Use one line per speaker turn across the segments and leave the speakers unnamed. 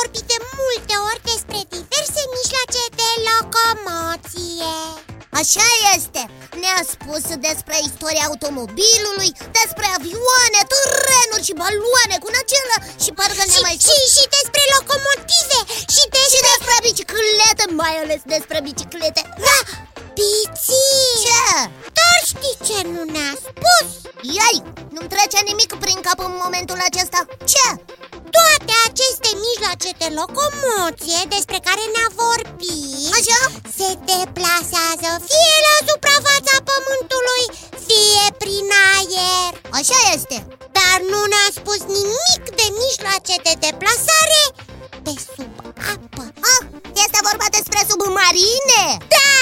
vorbit de multe ori despre diverse mijloace de locomoție
Așa este, ne-a spus despre istoria automobilului, despre avioane, trenuri și baloane cu năcelă și parcă ne
și,
mai
și, și despre locomotive și despre...
Și despre biciclete, mai ales despre biciclete
Da, Piții!
Ce?
Dar știi ce nu ne-a spus?
Iai,
locomoție despre care ne-a vorbit
Așa?
Se deplasează fie la suprafața pământului, fie prin aer
Așa este
Dar nu ne-a spus nimic de mijloace de deplasare pe sub apă
ah, Este vorba despre submarine?
Da,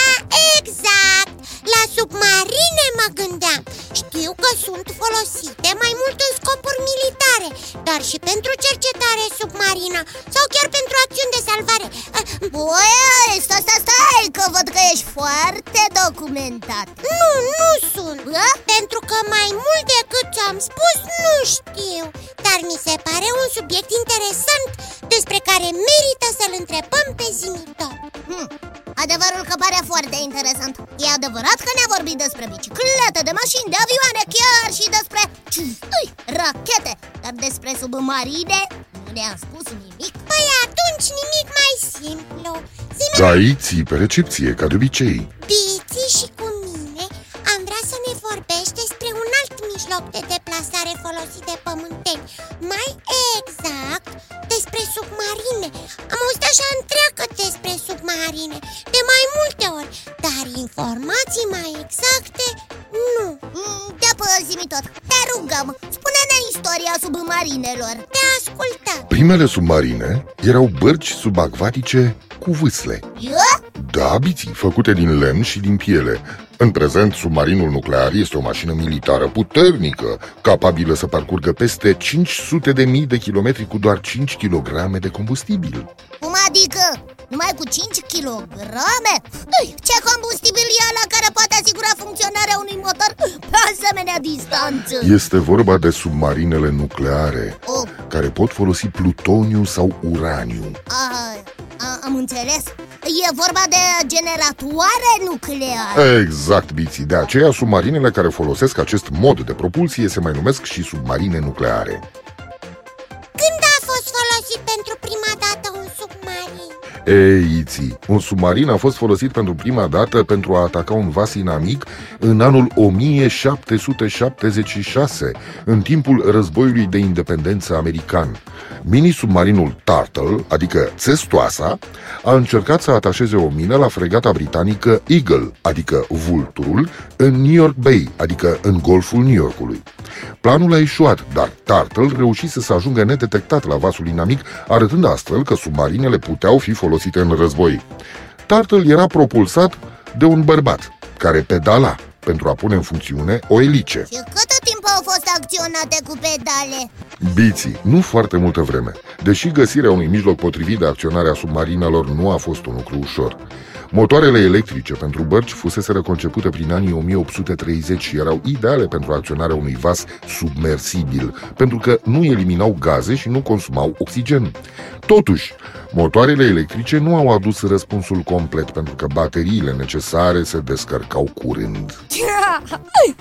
exact! La submarine mă gândeam Știu că sunt folosite mai mult în scopuri militare Dar și pentru cercetare submarină Sau chiar pentru acțiuni de salvare.
Băi, stai, stai, stai, că văd că ești foarte documentat.
Nu, nu sunt.
Bă?
Pentru că mai mult decât ce-am spus nu știu. Dar mi se pare un subiect interesant Despre care merită să-l întrebăm pe zimitor.
Hm. Adevărul că pare foarte interesant. E adevărat că ne-a vorbit despre biciclete, de mașini, de avioane, chiar și despre ui, rachete Dar despre submarine nu ne-a spus nimic.
Păi atunci nimic mai simplu. Zime
Gaiții pe recepție, ca de obicei.
Biții și cu mine am vrea să ne vorbești despre un alt mijloc de deplasare folosit de pământeni. Mai exact despre submarine. Am auzit așa întreagă despre submarine De mai multe ori. Dar informații mai exacte nu.
Mm, Da, păzimi tot, te rugăm, spune-ne istoria submarinelor
Te ascultăm
Primele submarine erau bărci subacvatice cu vâsle
Eu?
Da, biții, făcute din lemn și din piele În prezent, submarinul nuclear este o mașină militară puternică Capabilă să parcurgă peste 500 de mii de kilometri cu doar 5 kg de combustibil
Cum adică? Numai cu 5 kg? Ce combustibil e la care poate asigura funcționarea unui motor pe asemenea distanță?
Este vorba de submarinele nucleare
Oh,
Care pot folosi plutoniu sau uraniu.
A, a, am înțeles. E vorba de generatoare nucleare
Exact, biții. De aceea, submarinele care folosesc acest mod de propulsie se mai numesc și submarine nucleare
submarin?
Ei, Iții, un submarin a fost folosit pentru prima dată pentru a ataca un vas inamic în anul 1776, în timpul războiului de independență american. Mini-submarinul Turtle, adică Țestoasa, a încercat să atașeze o mină la fregata britanică Eagle, adică Vulturul, în New York Bay, adică în Golful New Yorkului. Planul a ieșuat, dar Turtle reușise să ajungă nedetectat la vasul inamic, arătând astfel că submarinele puteau fi folosite în război. Turtle era propulsat de un bărbat care pedala pentru a pune în funcțiune o elice.
Și cât timp au fost acționate cu pedale?
Biții, nu foarte multă vreme. Deși găsirea unui mijloc potrivit de acționare a submarinelor nu a fost un lucru ușor. Motoarele electrice pentru bărci fuseseră concepute prin anii 1830 și erau ideale pentru acționarea unui vas submersibil, pentru că nu eliminau gaze și nu consumau oxigen. Totuși, motoarele electrice nu au adus răspunsul complet pentru că bateriile necesare se descărcau curând.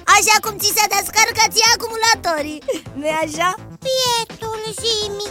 Așa cum ți se descarcă ție acumulatorii, nu așa?
Pietul Zimi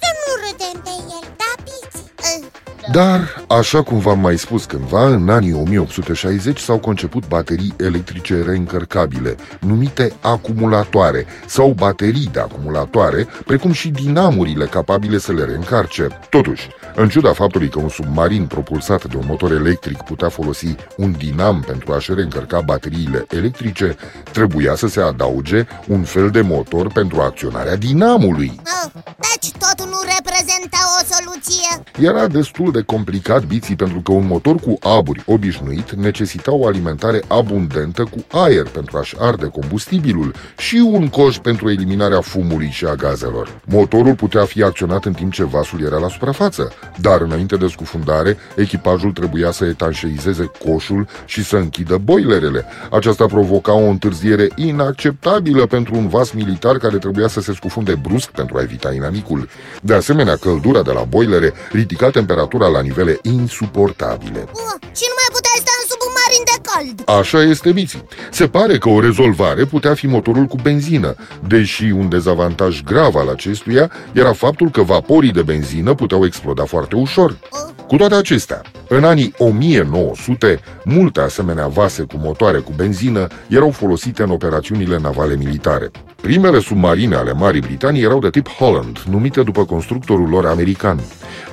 Să nu râdem de el, da, Piți?
Dar, așa cum v-am mai spus cândva, în anii 1860 s-au conceput baterii electrice reîncărcabile, numite acumulatoare, sau baterii de acumulatoare, precum și dinamurile capabile să le reîncarce. Totuși, în ciuda faptului că un submarin propulsat de un motor electric putea folosi un dinam pentru a-și reîncărca bateriile electrice, trebuia să se adauge un fel de motor pentru acționarea dinamului.
Oh, deci totul nu reprezenta o soluție ție?
Era destul de complicat biții pentru că un motor cu aburi obișnuit necesita o alimentare abundentă cu aer pentru a-și arde combustibilul și un coș pentru eliminarea fumului și a gazelor. Motorul putea fi acționat în timp ce vasul era la suprafață, dar înainte de scufundare, echipajul trebuia să etanșeizeze coșul și să închidă boilerele. Aceasta provoca o întârziere inacceptabilă pentru un vas militar care trebuia să se scufunde brusc pentru a evita inanicul. De asemenea, căldura de la boilere ridica temperatura la nivele insuportabile.
Uh, și nu mai puteai sta în submarin de cald
Așa este, Biții. Se pare că o rezolvare putea fi motorul cu benzină, deși un dezavantaj grav al acestuia era faptul că vaporii de benzină puteau exploda foarte ușor.
uh,
Cu toate acestea, în anii 1900, multe asemenea vase cu motoare cu benzină erau folosite în operațiunile navale militare. Primele submarine ale Marii Britanii erau de tip Holland, numite după constructorul lor american.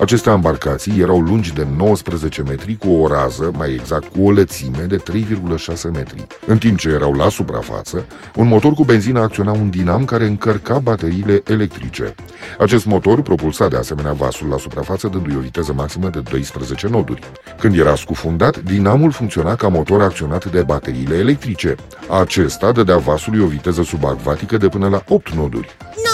Aceste embarcații erau lungi de 19 metri cu o rază, mai exact cu o lățime de 3,6 metri. În timp ce erau la suprafață, un motor cu benzină acționa un dinam care încărca bateriile electrice. Acest motor propulsa de asemenea vasul la suprafață dându-i o viteză maximă de 12 noduri. Când era scufundat, dinamul funcționa ca motor acționat de bateriile electrice. Acesta dădea vasului o viteză subacvatică de până la 8 noduri.
Noduri?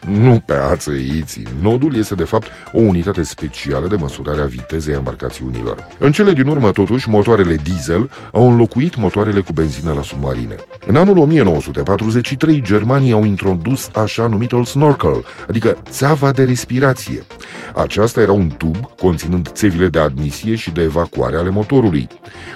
Pe ață?
Nu pe ață, iții. Nodul este de fapt o unitate specială de măsurare a vitezei embarcațiunilor. În cele din urmă, totuși, motoarele diesel au înlocuit motoarele cu benzină la submarine. În anul 1943, germanii au introdus așa numitul snorkel, adică țeava de respirație. Aceasta era un tub conținând țevile de admisie și de evacuare ale motorului.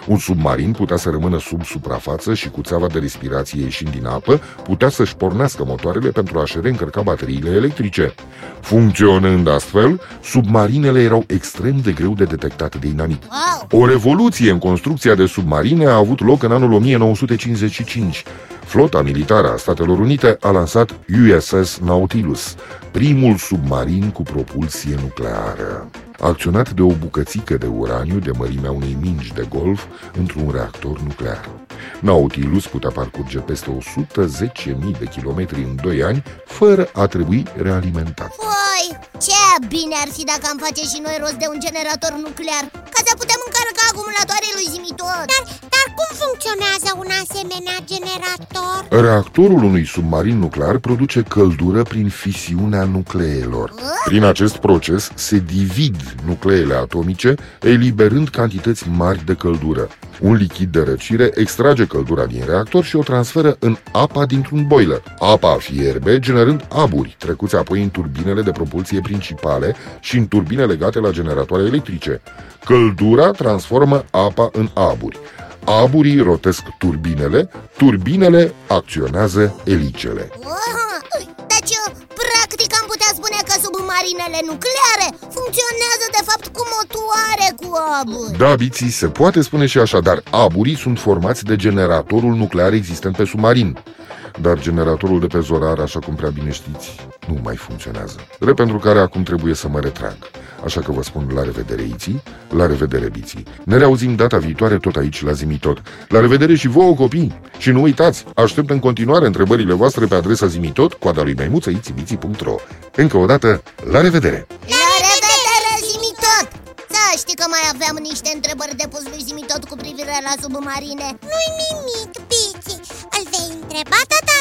Un submarin putea să rămână sub suprafață și cu țeava de respirație ieșind din apă, putea să-și pornească motoarele pentru a-și reîncărca bateriile electrice. Funcționând astfel, submarinele erau extrem de greu de detectat de inamic.
Wow!
O revoluție în construcția de submarine a avut loc în anul 1955. Flota militară a Statelor Unite a lansat USS Nautilus, primul submarin cu propulsie nucleară. Acționat de o bucățică de uraniu de mărimea unei mingi de golf într-un reactor nuclear. Nautilus putea parcurge peste 110.000 de kilometri în 2 ani fără a trebui realimentat.
Păi, ce bine ar fi dacă am face și noi rost de un generator nuclear Ca să putem încărca acumulatoarele lui Zimitot
Dar, dar cum funcționează un asemenea generator?
Reactorul unui submarin nuclear produce căldură prin fisiunea nucleelor. Prin acest proces se divid nucleele atomice, eliberând cantități mari de căldură. Un lichid de răcire extrage căldura din reactor și o transferă în apa dintr-un boiler. Apa fierbe, generând aburi, trecuți apoi în turbinele de propulsie principale și în turbine legate la generatoare electrice. Căldura transformă apa în aburi. Aburii rotesc turbinele, turbinele acționează elicele.
Wow! Deci, practic am putea spune că submarinele nucleare funcționează de fapt cu motoare cu aburi
Da, biții, se poate spune și așa, dar aburii sunt formați de generatorul nuclear existent pe submarin. Dar generatorul de pe Zorar, așa cum prea bine știți, nu mai funcționează. Drept pentru care acum trebuie să mă retrag. Așa că vă spun la revedere, Iții, la revedere, Biții. Ne reauzim data viitoare tot aici la Zimitot. La revedere și vouă, copii! Și nu uitați, aștept în continuare întrebările voastre pe adresa zimitot, coada lui maimuță, itibiții.ro. Încă o dată, la revedere!
La revedere, Zimitot! Să știi că mai aveam niște întrebări de pus lui Zimitot cu privire la submarine.
Nu-i nimic, Bici Îl vei întreba data viitoare